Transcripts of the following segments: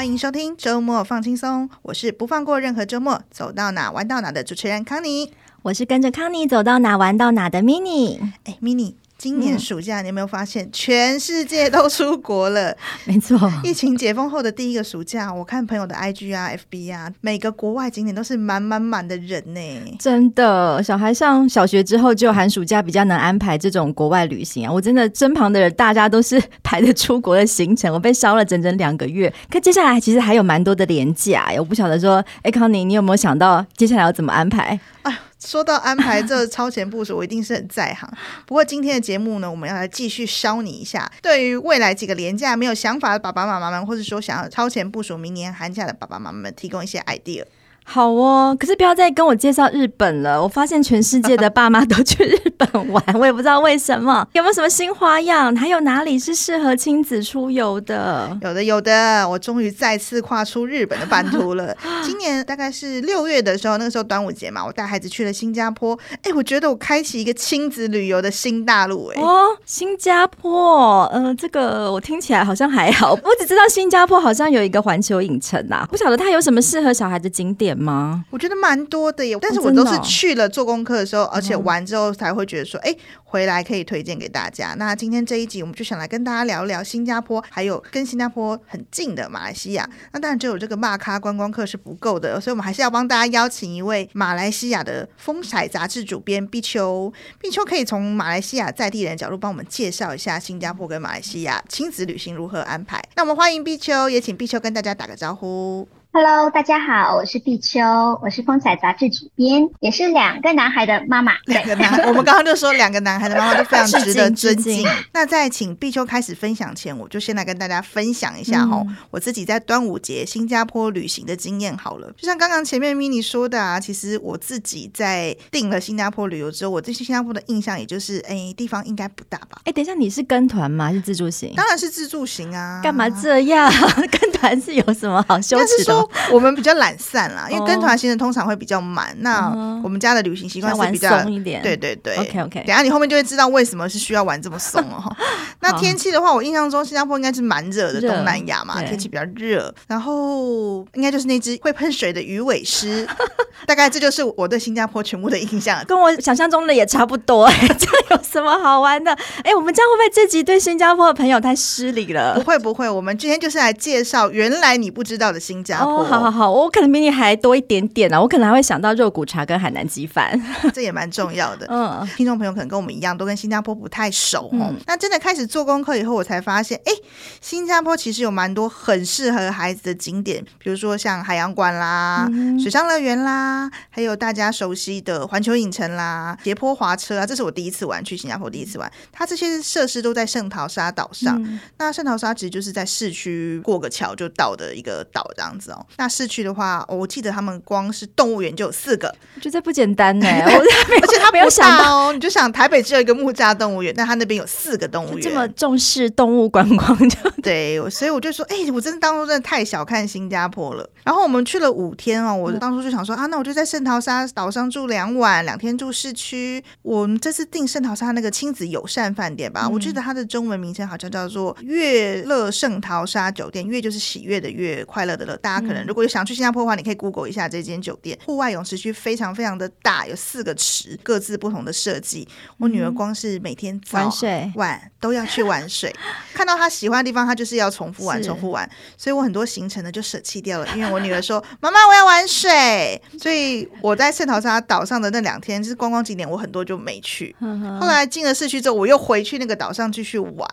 欢迎收听周末放轻松，我是不放过任何周末，走到哪玩到哪的主持人康妮，我是跟着康妮走到哪玩到哪的 Mini。哎，Mini。今年暑假，你有没有发现全世界都出国了？没错，疫情解封后的第一个暑假，我看朋友的 IG 啊、FB 啊，每个国外景点都是满满满的人呢。真的，小孩上小学之后，就寒暑假比较难安排这种国外旅行啊。我真的身旁的人，大家都是排着出国的行程，我被烧了整整两个月。可接下来其实还有蛮多的连假，我不晓得说，哎，康宁，你有没有想到接下来要怎么安排？哎。说到安排这超前部署，我一定是很在行。不过今天的节目呢，我们要来继续烧你一下。对于未来几个连假没有想法的爸爸妈妈们，或者说想要超前部署明年寒假的爸爸妈妈们，提供一些 idea。好哦，可是不要再跟我介绍日本了。我发现全世界的爸妈都去日本玩，我也不知道为什么。有没有什么新花样？还有哪里是适合亲子出游的？有的，有的。我终于再次跨出日本的版图了。今年大概是六月的时候，那个时候端午节嘛，我带孩子去了新加坡。哎，我觉得我开启一个亲子旅游的新大陆。哎，哦，新加坡，呃，这个我听起来好像还好。我只知道新加坡好像有一个环球影城啊，不晓得它有什么适合小孩的景点吗？我觉得蛮多的耶，但是我都是去了做功课的时候，而且玩之后才会觉得说，哎，回来可以推荐给大家。那今天这一集，我们就想来跟大家聊聊新加坡，还有跟新加坡很近的马来西亚。那当然，只有这个骂咖观光客是不够的，所以我们还是要帮大家邀请一位马来西亚的风采杂志主编毕秋。毕秋可以从马来西亚在地人的角度帮我们介绍一下新加坡跟马来西亚亲子旅行如何安排。那我们欢迎毕秋，也请毕秋跟大家打个招呼。Hello，大家好，我是碧秋，我是风采杂志主编，也是两个男孩的妈妈。两个男孩，我们刚刚就说两个男孩的妈妈都非常值得 尊敬。那在请碧秋开始分享前，我就先来跟大家分享一下哈、嗯，我自己在端午节新加坡旅行的经验好了。就像刚刚前面 Mini 说的啊，其实我自己在定了新加坡旅游之后，我对新加坡的印象也就是，哎，地方应该不大吧？哎，等一下，你是跟团吗？还是自助行？当然是自助行啊！干嘛这样？跟团是有什么好羞耻的？我们比较懒散啦，因为跟团行程通常会比较满。那我们家的旅行习惯是比较松一点，对对对。OK OK，等下你后面就会知道为什么是需要玩这么松哦。那天气的话，我印象中新加坡应该是蛮热的，东南亚嘛，天气比较热。然后应该就是那只会喷水的鱼尾狮，大概这就是我对新加坡全部的印象，跟我想象中的也差不多。哎，这有什么好玩的？哎，我们这样会不会这集对新加坡的朋友太失礼了？不会不会，我们今天就是来介绍原来你不知道的新加坡。好好好，我可能比你还多一点点呢，我可能还会想到肉骨茶跟海南鸡饭，这也蛮重要的。嗯，听众朋友可能跟我们一样，都跟新加坡不太熟哦、嗯。那真的开始做功课以后，我才发现，哎，新加坡其实有蛮多很适合孩子的景点，比如说像海洋馆啦、嗯、水上乐园啦，还有大家熟悉的环球影城啦、斜坡滑车啊。这是我第一次玩，去新加坡第一次玩，它这些设施都在圣淘沙岛上。嗯、那圣淘沙其实就是在市区过个桥就到的一个岛这样子哦。那市区的话，我记得他们光是动物园就有四个，我觉得这不简单呢。而且他没有想到哦，你就想台北只有一个木栅动物园，但他那边有四个动物园，这么重视动物观光就 对，所以我就说，哎、欸，我真的当初真的太小看新加坡了。然后我们去了五天哦，我当初就想说啊，那我就在圣淘沙岛上住两晚，两天住市区。我们这次订圣淘沙那个亲子友善饭店吧，嗯、我记得它的中文名称好像叫做悦乐圣淘沙酒店，悦就是喜悦的悦，快乐的乐。大家可能如果有想去新加坡的话，你可以 Google 一下这间酒店。户外泳池区非常非常的大，有四个池，各自不同的设计。我女儿光是每天早玩水晚都要去玩水，看到她喜欢的地方，她就是要重复玩、重复玩。所以我很多行程呢就舍弃掉了，因为我女儿说：“妈妈，我要玩水。”所以我在圣淘沙岛上的那两天，就是观光景点，我很多就没去。后来进了市区之后，我又回去那个岛上继续玩。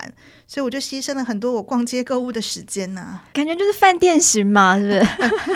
所以我就牺牲了很多我逛街购物的时间呐、啊，感觉就是饭店型嘛，是不是？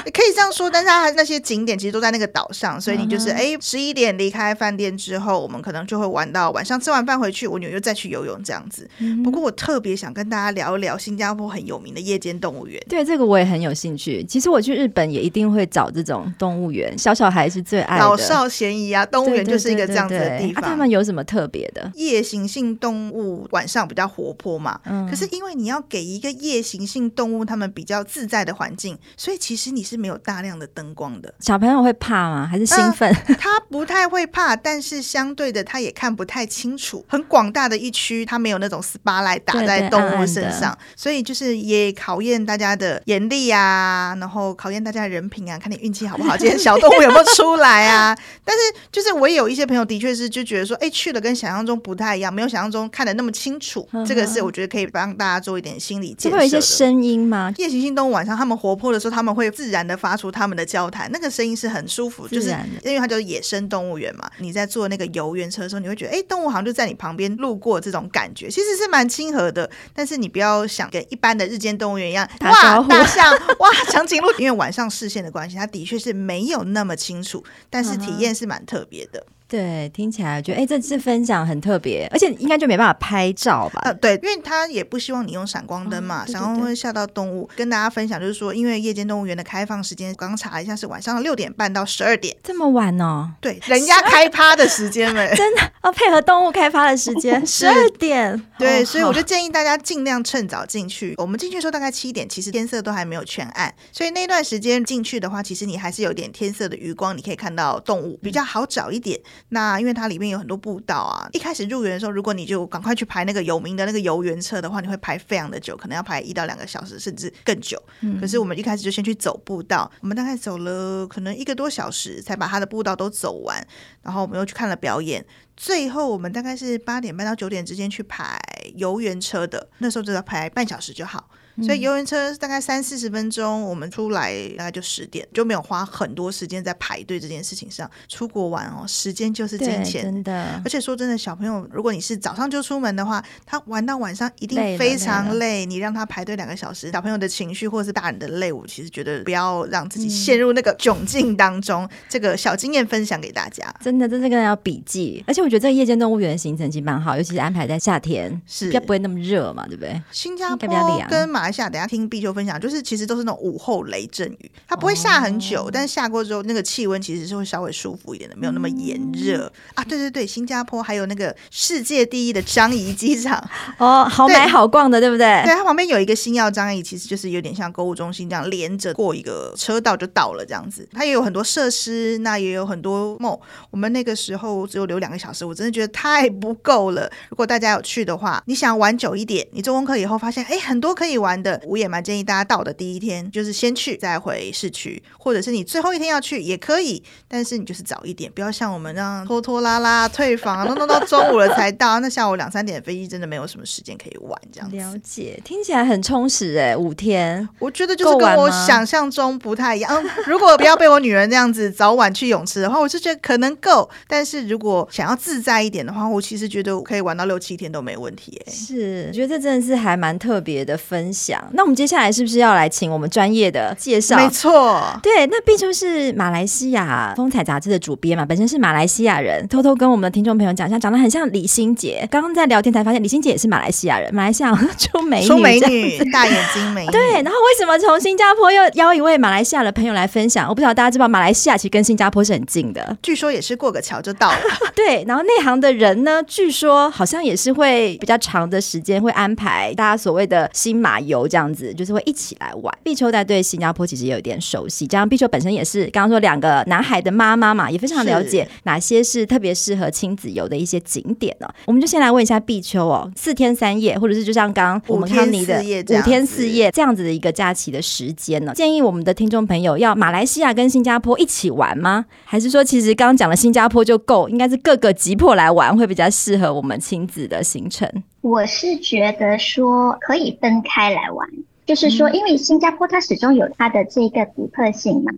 可以这样说，但是它那些景点其实都在那个岛上，所以你就是哎，十一点离开饭店之后，我们可能就会玩到晚上，吃完饭回去，我女儿又再去游泳这样子。嗯、不过我特别想跟大家聊一聊新加坡很有名的夜间动物园。对，这个我也很有兴趣。其实我去日本也一定会找这种动物园，小小孩是最爱的，老少咸宜啊。动物园就是一个这样子的地方。啊、他们有什么特别的？夜行性动物晚上比较活泼嘛。嗯，可是因为你要给一个夜行性动物它们比较自在的环境，所以其实你是没有大量的灯光的。小朋友会怕吗？还是兴奋？呃、他不太会怕，但是相对的，他也看不太清楚。很广大的一区，他没有那种 spotlight 打在动物身上，所以就是也考验大家的眼力啊，然后考验大家的人品啊，看你运气好不好，今天小动物有没有出来啊？但是就是我也有一些朋友的确是就觉得说，哎，去了跟想象中不太一样，没有想象中看的那么清楚。呵呵，这个是我觉得可以帮大家做一点心理建设。会有一些声音吗？夜行性动物晚上它们活泼的时候，它们会自然的发出它们的交谈，那个声音是很舒服，就是因为它就是野生动物园嘛。你在坐那个游园车的时候，你会觉得哎，动物好像就在你旁边路过，这种感觉其实是蛮亲和的。但是你不要想跟一般的日间动物园一样，哇，大象，哇，长颈鹿，因为晚上视线的关系，它的确是没有那么清楚，但是体验是蛮特别的。对，听起来我觉得，哎，这次分享很特别，而且应该就没办法拍照吧？呃，对，因为他也不希望你用闪光灯嘛，闪光灯会吓到动物。跟大家分享就是说，因为夜间动物园的开放时间，刚刚查了一下是晚上六点半到十二点，这么晚哦？对，人家开趴的时间嘛，真的要配合动物开趴的时间，十二点。对，所以我就建议大家尽量趁早进去。我们进去的时候大概七点，其实天色都还没有全暗，所以那段时间进去的话，其实你还是有点天色的余光，你可以看到动物比较好找一点。那因为它里面。有很多步道啊！一开始入园的时候，如果你就赶快去排那个有名的那个游园车的话，你会排非常的久，可能要排一到两个小时，甚至更久。嗯。可是我们一开始就先去走步道，我们大概走了可能一个多小时，才把它的步道都走完。然后我们又去看了表演，最后我们大概是八点半到九点之间去排游园车的，那时候只要排半小时就好。所以游园车大概三四十分钟，我们出来大概就十点，就没有花很多时间在排队这件事情上。出国玩哦，时间就是金钱，真的。而且说真的，小朋友如果你是早上就出门的话，他玩到晚上一定非常累。累你让他排队两个小时，小朋友的情绪或者是大人的累，我其实觉得不要让自己陷入那个窘境当中。嗯、这个小经验分享给大家，真的，真的跟人要笔记。而且我觉得这个夜间动物园行程其实蛮好，尤其是安排在夏天，是比较不会那么热嘛，对不对？新加坡跟马来西亚，等下听碧秋分享，就是其实都是那种午后雷阵雨，它不会下很久，哦、但是下过之后，那个气温其实是会稍微舒服一点的，没有那么炎热、嗯、啊。对对对，新加坡还有那个世界第一的樟宜机场 哦，好买好逛的，对，对不对？对，它旁边有一个星耀樟宜，其实就是有点像购物中心这样连着过一个车道就到了这样子。它也有很多设施，那也有很多 mall。我们那个时候只有留两个小时，我真的觉得太不够了。如果大家有去的话，你想玩久一点，你做功课以后发现，哎，很多可以玩的，我也蛮建议大家到的第一天就是先去再回市区，或者是你最后一天要去也可以，但是你就是早一点，不要像我们这样拖拖拉拉退房，弄 弄到中午了才到。那下午两三点的飞机真的没有什么时间可以玩，这样子。了解，听起来很充实哎，五天，我觉得就是跟我想象中不太一样。如果不要被我女儿那样子早晚去泳池的话，我是觉得可能够。但是如果想要自在一点的话，我其实觉得我可以玩到六七天都没问题。哎，是，我觉得这真的是还蛮特别的分享。那我们接下来是不是？要来请我们专业的介绍，没错，对，那毕秋是马来西亚风采杂志的主编嘛，本身是马来西亚人，偷偷跟我们的听众朋友讲一下，长得很像李心洁。刚刚在聊天才发现，李心洁也是马来西亚人，马来西亚出美女，出美女，大眼睛美女。对，然后为什么从新加坡又邀一位马来西亚的朋友来分享？我不知道大家知道，马来西亚其实跟新加坡是很近的，据说也是过个桥就到了。对，然后内行的人呢，据说好像也是会比较长的时间会安排大家所谓的新马游这样子，就是会一起。来玩，碧秋在对新加坡其实也有点熟悉，加上碧秋本身也是刚刚说两个男孩的妈妈嘛，也非常了解哪些是特别适合亲子游的一些景点呢、哦。我们就先来问一下碧秋哦，四天三夜，或者是就像刚刚我们康妮的五天四夜这样子的一个假期的时间呢？建议我们的听众朋友要马来西亚跟新加坡一起玩吗？还是说其实刚刚讲了新加坡就够，应该是各个急迫来玩会比较适合我们亲子的行程？我是觉得说可以分开来玩。就是说，因为新加坡它始终有它的这个独特性嘛，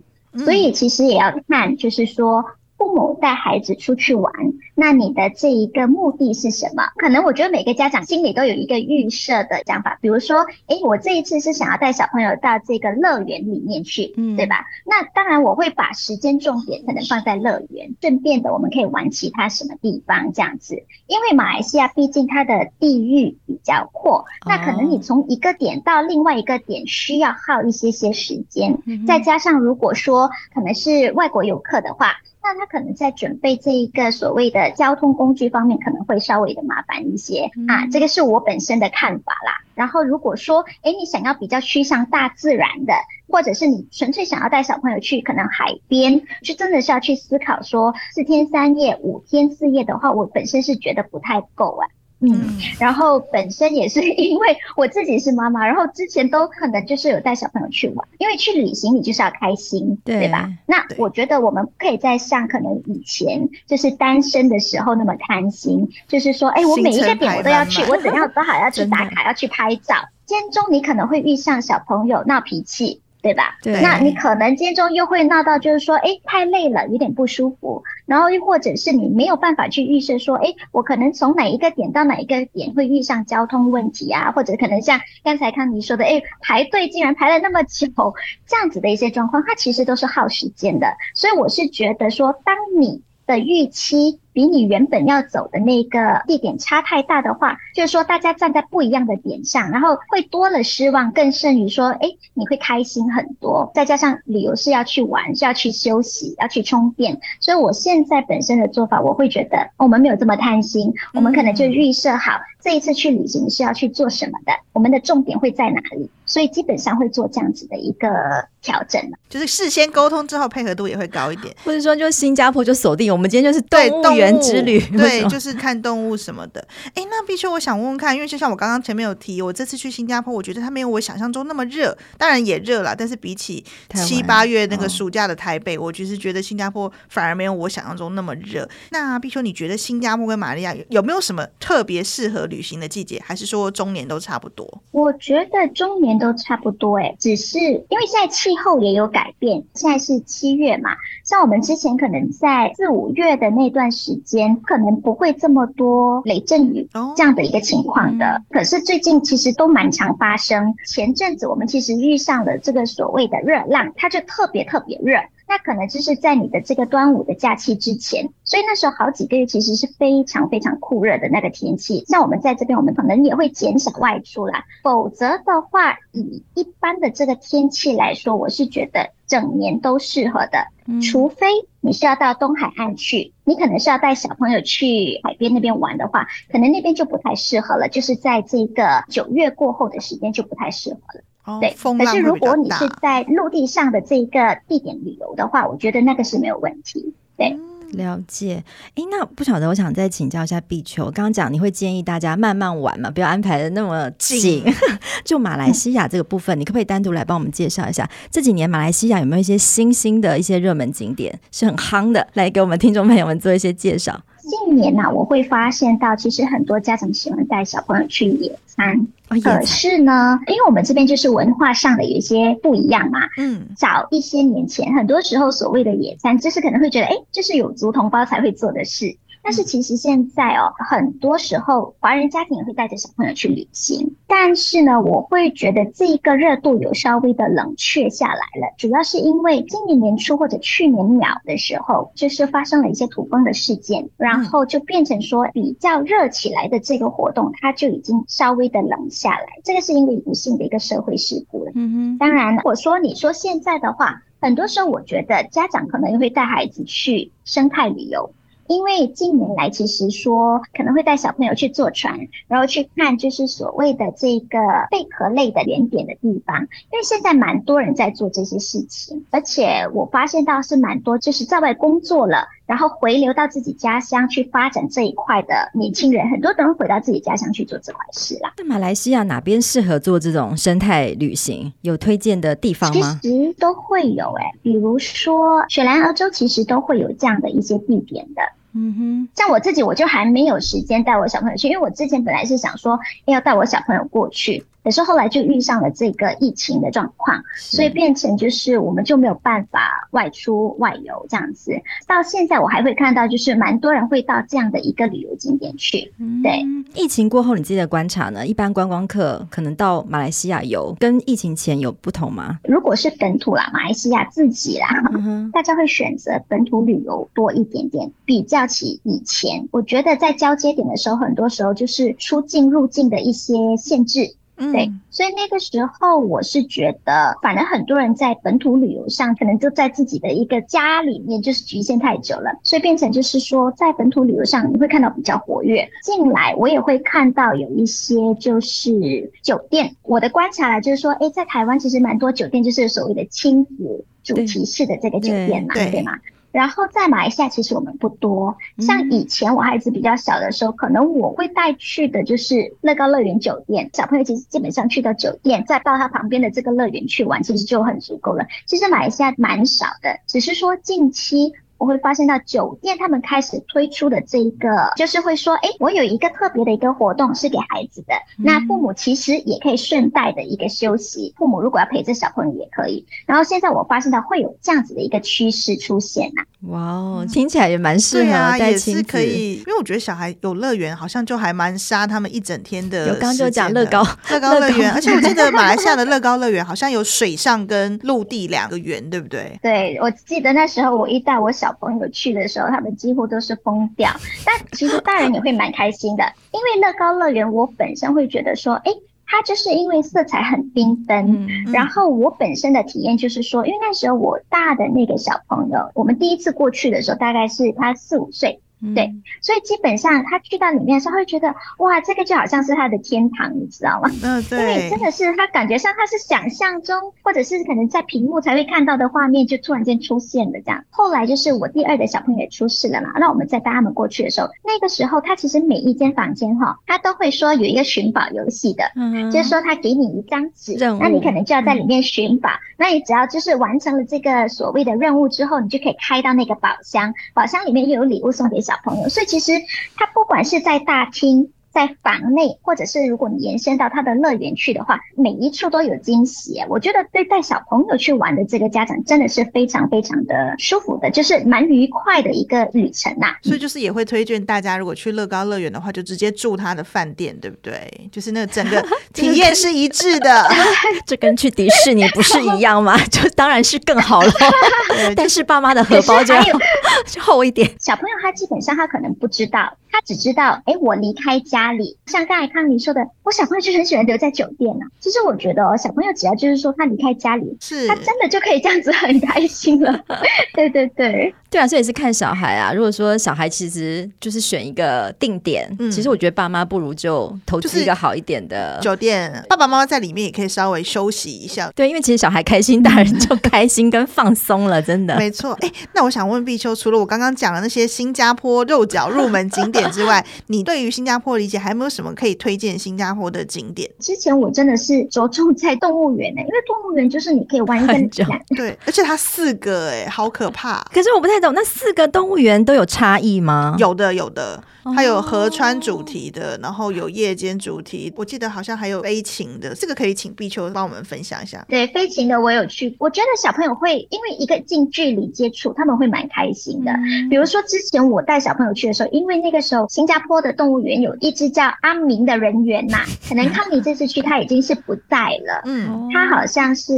所以其实也要看，就是说。父母带孩子出去玩，那你的这一个目的是什么？可能我觉得每个家长心里都有一个预设的想法，比如说，哎，我这一次是想要带小朋友到这个乐园里面去，嗯，对吧？那当然我会把时间重点可能放在乐园，顺便的我们可以玩其他什么地方这样子。因为马来西亚毕竟它的地域比较阔，那可能你从一个点到另外一个点需要耗一些些时间，再加上如果说可能是外国游客的话。那他可能在准备这一个所谓的交通工具方面，可能会稍微的麻烦一些、嗯、啊。这个是我本身的看法啦。然后如果说，哎，你想要比较趋向大自然的，或者是你纯粹想要带小朋友去可能海边，就真的是要去思考说四天三夜、五天四夜的话，我本身是觉得不太够啊。嗯，然后本身也是因为我自己是妈妈，然后之前都可能就是有带小朋友去玩，因为去旅行你就是要开心，对，对吧？那我觉得我们不可以再像可能以前就是单身的时候那么贪心，就是说，哎，我每一个点我都要去，我怎样都好要去 打卡，要去拍照。间中你可能会遇上小朋友闹脾气。对吧？对，那你可能间中又会闹到，就是说，哎，太累了，有点不舒服。然后又或者是你没有办法去预设说，哎，我可能从哪一个点到哪一个点会遇上交通问题啊，或者可能像刚才康妮说的，哎，排队竟然排了那么久，这样子的一些状况，它其实都是耗时间的。所以我是觉得说，当你的预期比你原本要走的那个地点差太大的话，就是说大家站在不一样的点上，然后会多了失望，更甚于说，哎，你会开心很多。再加上旅游是要去玩，是要去休息，要去充电，所以我现在本身的做法，我会觉得我们没有这么贪心，我们可能就预设好这一次去旅行是要去做什么的，我们的重点会在哪里，所以基本上会做这样子的一个调整，就是事先沟通之后配合度也会高一点，或者说就新加坡就锁定，我们今天就是动物园之旅，对，就是看动物什么的。哎，那必须我想问问看，因为就像我刚刚前面有提，我这次去新加坡，我觉得它没有我想象中那么热，当然也热了，但是比起七八月那个暑假的台北，哦、我就是觉得新加坡反而没有我想象中那么热。那必须你觉得新加坡跟马来西亚有没有什么特别适合旅行的季节，还是说中年都差不多？我觉得中年都差不多，哎，只是因为现在气候也有改变，现在是七月嘛，像我们之前可能在四五月的那段时间，可能不会这么多雷阵雨这样的一个情况的。可是最近其实都蛮常发生。前阵子我们其实遇上了这个所谓的热浪，它就特别特别热。那可能就是在你的这个端午的假期之前，所以那时候好几个月其实是非常非常酷热的那个天气。像我们在这边，我们可能也会减少外出啦。否则的话，以一般的这个天气来说，我是觉得整年都适合的。除非你是要到东海岸去，你可能是要带小朋友去海边那边玩的话，可能那边就不太适合了。就是在这个九月过后的时间就不太适合了。哦、对，可是如果你是在陆地上的这一个地点旅游的话，我觉得那个是没有问题。对，嗯、了解。哎，那不晓得，我想再请教一下碧秋。刚刚讲你会建议大家慢慢玩嘛，不要安排的那么紧。就马来西亚这个部分，嗯、你可不可以单独来帮我们介绍一下？这几年马来西亚有没有一些新兴的一些热门景点是很夯的？来给我们听众朋友们做一些介绍。近年呢、啊，我会发现到，其实很多家长喜欢带小朋友去野餐。可是呢，因为我们这边就是文化上的有一些不一样嘛。嗯，早一些年前，很多时候所谓的野餐，就是可能会觉得，哎，这是有族同胞才会做的事。但是其实现在哦，很多时候华人家庭也会带着小朋友去旅行。但是呢，我会觉得这一个热度有稍微的冷却下来了，主要是因为今年年初或者去年秒的时候，就是发生了一些土崩的事件，然后就变成说比较热起来的这个活动，它就已经稍微的冷下来。这个是因为不幸的一个社会事故了。嗯哼。当然，我说你说现在的话，很多时候我觉得家长可能也会带孩子去生态旅游。因为近年来，其实说可能会带小朋友去坐船，然后去看就是所谓的这个贝壳类的原点的地方。因为现在蛮多人在做这些事情，而且我发现到是蛮多就是在外工作了，然后回流到自己家乡去发展这一块的年轻人，很多都会回到自己家乡去做这块事啦。在马来西亚哪边适合做这种生态旅行？有推荐的地方吗？其实都会有诶、欸，比如说雪兰莪州，其实都会有这样的一些地点的。嗯哼，像我自己，我就还没有时间带我小朋友去，因为我之前本来是想说要带我小朋友过去。可是后来就遇上了这个疫情的状况，所以变成就是我们就没有办法外出外游这样子。到现在我还会看到，就是蛮多人会到这样的一个旅游景点去。对，疫情过后你自己的观察呢？一般观光客可能到马来西亚游，跟疫情前有不同吗？如果是本土啦，马来西亚自己啦，嗯、大家会选择本土旅游多一点点。比较起以前，我觉得在交接点的时候，很多时候就是出境入境的一些限制。嗯，对，所以那个时候我是觉得，反正很多人在本土旅游上，可能就在自己的一个家里面，就是局限太久了，所以变成就是说，在本土旅游上你会看到比较活跃。进来我也会看到有一些就是酒店，我的观察来就是说，哎，在台湾其实蛮多酒店就是所谓的亲子主题式的这个酒店嘛，对，对吗？然后在马来西亚，其实我们不多。像以前我孩子比较小的时候，可能我会带去的就是乐高乐园酒店。小朋友其实基本上去到酒店，再到他旁边的这个乐园去玩，其实就很足够了。其实马来西亚蛮少的，只是说近期。我会发现到酒店他们开始推出的这一个，就是会说，哎，我有一个特别的一个活动是给孩子的，那父母其实也可以顺带的一个休息，父母如果要陪着小朋友也可以。然后现在我发现到会有这样子的一个趋势出现呐、啊。哇哦，听起来也蛮适合带亲子，也是可以，因为我觉得小孩有乐园好像就还蛮杀他们一整天的。有刚刚就讲乐高乐高乐园，而且我记得马来西亚的乐高乐园好像有水上跟陆地两个园，对不对？对，我记得那时候我一带我小朋友去的时候，他们几乎都是疯掉，但其实大人也会蛮开心的，因为乐高乐园我本身会觉得说，哎。它就是因为色彩很缤纷，嗯嗯、然后我本身的体验就是说，因为那时候我大的那个小朋友，我们第一次过去的时候，大概是他四五岁。对，所以基本上他去到里面的时候，会觉得哇，这个就好像是他的天堂，你知道吗？嗯，对，因为真的是他感觉上他是想象中，或者是可能在屏幕才会看到的画面，就突然间出现的这样。后来就是我第二的小朋友也出事了嘛，那我们再带他们过去的时候，那个时候他其实每一间房间哈，他都会说有一个寻宝游戏的，嗯，就是说他给你一张纸，那你可能就要在里面寻宝，那你只要就是完成了这个所谓的任务之后，你就可以开到那个宝箱，宝箱里面又有礼物送给小。朋友，所以其实他不管是在大厅。在房内，或者是如果你延伸到他的乐园去的话，每一处都有惊喜。我觉得对带小朋友去玩的这个家长真的是非常非常的舒服的，就是蛮愉快的一个旅程呐、啊。所以就是也会推荐大家，如果去乐高乐园的话，就直接住他的饭店，对不对？就是那个整个 体验是一致的，这跟去迪士尼不是一样吗？就当然是更好了。但是爸妈的荷包就要厚一点。小朋友他基本上他可能不知道。他只知道，哎，我离开家阿里，像刚才康妮说的，我小朋友就很喜欢留在酒店呢、啊。其实我觉得哦，小朋友只要就是说他离开家里，是他真的就可以这样子很开心了。对对对。对啊，这也是看小孩啊。如果说小孩其实就是选一个定点，嗯、其实我觉得爸妈不如就投资一个好一点的酒店，爸爸妈妈在里面也可以稍微休息一下。对，因为其实小孩开心，大人就 开心跟放松了，真的。没错。哎，那我想问碧秋，除了我刚刚讲的那些新加坡肉脚入门景点之外，你对于新加坡理解还有没有什么可以推荐新加坡的景点？之前我真的是着重在动物园呢，因为动物园就是你可以玩一个久对，而且它四个哎，好可怕。可是我不太懂，那四个动物园都有差异吗？有的，有的。它有河川主题的，然后有夜间主题，我记得好像还有飞禽的，这个可以请碧秋帮我们分享一下。对，飞禽的我有去，我觉得小朋友会因为一个近距离接触，他们会蛮开心的。嗯、比如说之前我带小朋友去的时候，因为那个时候新加坡的动物园有一只叫阿明的人员呐、啊，可能康妮这次去他已经是不在了，嗯，他好像是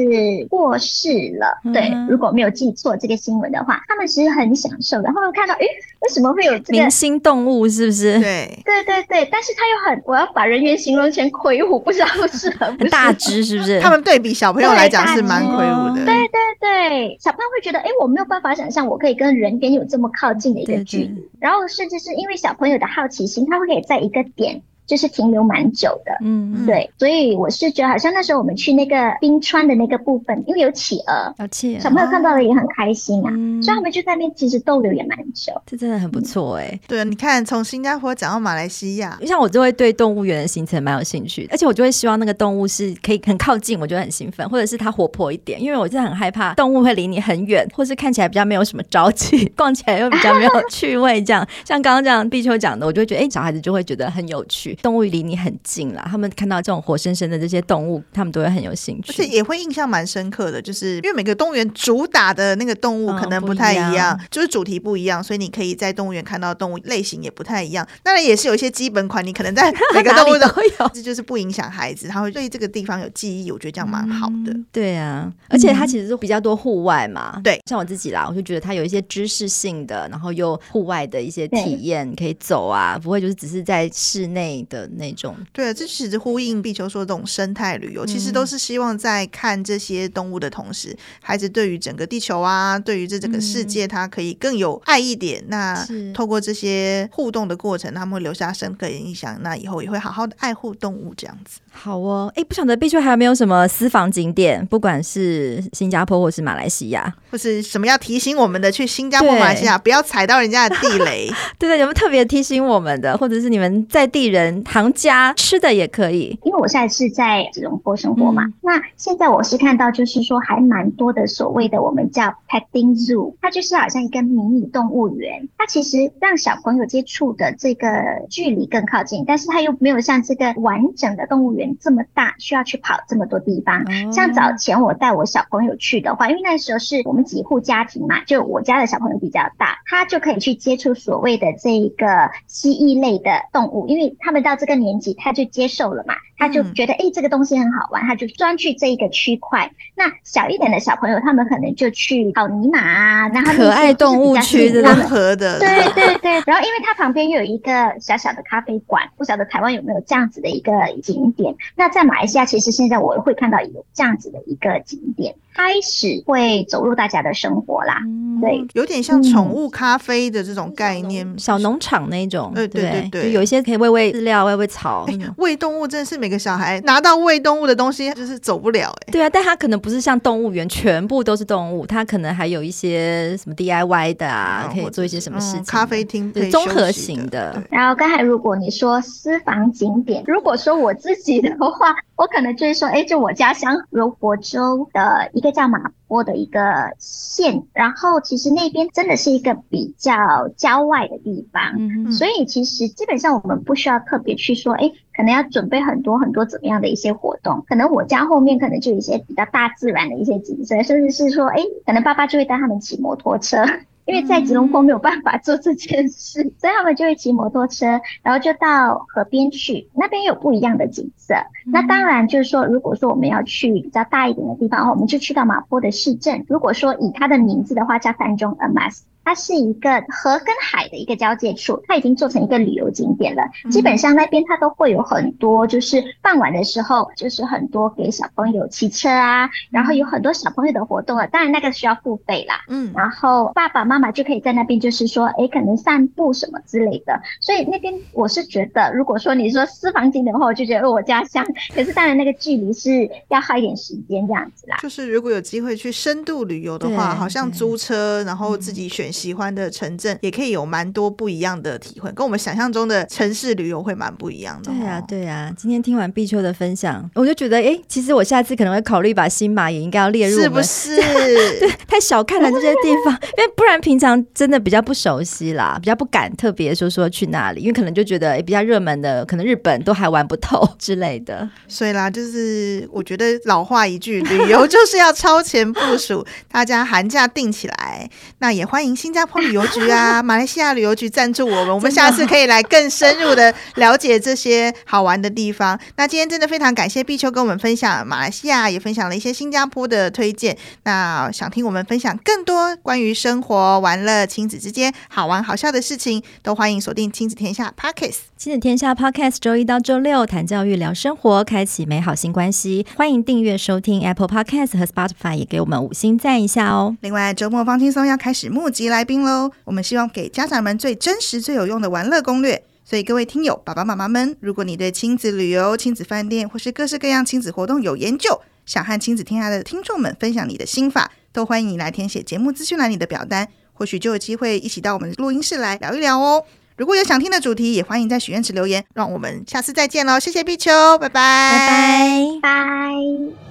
过世了。嗯、对，如果没有记错这个新闻的话，他们其实很享受的。然后看到，诶，为什么会有这个明星动物？是不是？对对对对，但是他又很，我要把人猿形容成魁梧，不知道适合不。大只是不是？他们对比小朋友来讲是蛮魁梧的。对对对，小朋友会觉得，哎，我没有办法想象我可以跟人猿有这么靠近的一个距离，对对，然后甚至是因为小朋友的好奇心，他会可以在一个点。就是停留蛮久的，嗯，对，所以我是觉得好像那时候我们去那个冰川的那个部分，因为有企鹅，有企鹅，小朋友看到了也很开心啊，嗯、所以他们就在那边其实逗留也蛮久，这真的很不错哎、欸。对啊，你看从新加坡讲到马来西亚，像我就会对动物园的行程蛮有兴趣，而且我就会希望那个动物是可以很靠近，我觉得很兴奋，或者是它活泼一点，因为我真的很害怕动物会离你很远，或是看起来比较没有什么朝气，逛起来又比较没有趣味，这样。像刚刚这样碧秋讲的，我就会觉得哎、欸，小孩子就会觉得很有趣。动物离你很近了，他们看到这种活生生的这些动物，他们都会很有兴趣，而且也会印象蛮深刻的。就是因为每个动物园主打的那个动物可能不太一样，哦、一样就是主题不一样，所以你可以在动物园看到动物类型也不太一样。当然也是有一些基本款，你可能在每个动物都 会有，这就是不影响孩子，他会对这个地方有记忆。我觉得这样蛮好的。嗯、对啊，而且它其实是比较多户外嘛。对、嗯，像我自己啦，我就觉得它有一些知识性的，然后又户外的一些体验可以走啊，不会就是只是在室内的那种。对，这其实呼应地球说这种生态旅游，嗯、其实都是希望在看这些动物的同时，孩子对于整个地球啊，对于这整个世界，他可以更有爱一点。嗯、那透过这些互动的过程，他们会留下深刻的印象。那以后也会好好的爱护动物，这样子。好哦，哎，不晓得碧秋还有没有什么私房景点？不管是新加坡或是马来西亚，或是什么要提醒我们的，去新加坡、马来西亚不要踩到人家的地雷。对对，有没有特别提醒我们的，或者是你们在地人行家吃的也可以？因为我现在是在吉隆坡生活嘛，那现在我是看到就是说还蛮多的所谓的我们叫 petting zoo，它就是好像一个迷你动物园，它其实让小朋友接触的这个距离更靠近，但是它又没有像这个完整的动物园。这么大，需要去跑这么多地方。像早前我带我小朋友去的话，因为那时候是我们几户家庭嘛，就我家的小朋友比较大，他就可以去接触所谓的这一个蜥蜴类的动物，因为他们到这个年纪，他就接受了嘛。他就觉得哎、欸，这个东西很好玩，他就专去这一个区块。那小一点的小朋友，他们可能就去草泥马啊，然后可爱动物区的温和的，对对对。然后因为它旁边又有一个小小的咖啡馆，不晓得台湾有没有这样子的一个景点。那在马来西亚，其实现在我会看到有这样子的一个景点。开始会走入大家的生活啦，嗯、对，有点像宠物咖啡的这种概念，嗯、小农场那种，对对对对，就有一些可以喂喂饲料、喂喂草。喂动物真的是每个小孩拿到喂动物的东西就是走不了哎。对啊，但他可能不是像动物园全部都是动物，他可能还有一些什么 DIY 的啊，可以做一些什么事情。咖啡厅对，综合型的。然后刚才如果你说私房景点，如果说我自己的话，我可能就是说，哎，就我家乡柔佛州的一个。叫马坡的一个县，然后其实那边真的是一个比较郊外的地方，嗯、所以其实基本上我们不需要特别去说，哎，可能要准备很多很多怎么样的一些活动。可能我家后面可能就有一些比较大自然的一些景色，甚至是说，哎，可能爸爸就会带他们骑摩托车。因为在吉隆坡没有办法做这件事，所以他们就会骑摩托车，然后就到河边去，那边有不一样的景色。那当然就是说，如果说我们要去比较大一点的地方，我们就去到马坡的市镇。如果说以它的名字的话，叫三中阿玛斯。它是一个河跟海的一个交界处，它已经做成一个旅游景点了。基本上那边它都会有很多，就是傍晚的时候，就是很多给小朋友骑车啊，然后有很多小朋友的活动啊。当然那个需要付费啦，嗯，然后爸爸妈妈就可以在那边，就是说，哎，可能散步什么之类的。所以那边我是觉得，如果说你说私房景点的话，我就觉得我家乡。可是当然那个距离是要耗一点时间这样子啦。就是如果有机会去深度旅游的话，好像租车，然后自己选。喜欢的城镇也可以有蛮多不一样的体会，跟我们想象中的城市旅游会蛮不一样的。对呀，对呀。今天听完碧秋的分享，我就觉得，哎，其实我下次可能会考虑把新马也应该要列入，是不是？对，太小看了这些地方，因为不然平常真的比较不熟悉啦，比较不敢特别说说去哪里，因为可能就觉得诶比较热门的，可能日本都还玩不透之类的。所以啦，就是我觉得老话一句，旅游就是要超前部署，大家寒假定起来，那也欢迎。新加坡旅游局啊，马来西亚旅游局赞助我们，我们下次可以来更深入的了解这些好玩的地方。那今天真的非常感谢碧秋跟我们分享马来西亚，也分享了一些新加坡的推荐。那想听我们分享更多关于生活、玩乐、亲子之间好玩好笑的事情，都欢迎锁定亲子天下 Podcast。亲子天下 Podcast 周一到周六谈教育、聊生活，开启美好新关系。欢迎订阅收听 Apple Podcast 和 Spotify，也给我们五星赞一下哦。另外，周末放轻松要开始募集来宾喽！我们希望给家长们最真实、最有用的玩乐攻略。所以各位听友、爸爸妈妈们，如果你对亲子旅游、亲子饭店或是各式各样亲子活动有研究，想和亲子天下的听众们分享你的心法，都欢迎你来填写节目资讯栏里的表单，或许就有机会一起到我们的录音室来聊一聊哦。如果有想听的主题，也欢迎在许愿池留言。让我们下次再见喽！谢谢碧秋，拜拜，拜拜，拜。